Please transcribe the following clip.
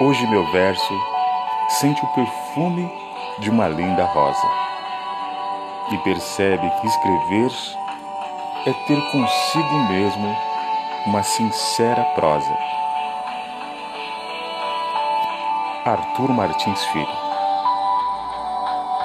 Hoje meu verso sente o perfume de uma linda rosa e percebe que escrever é ter consigo mesmo uma sincera prosa. Arthur Martins Filho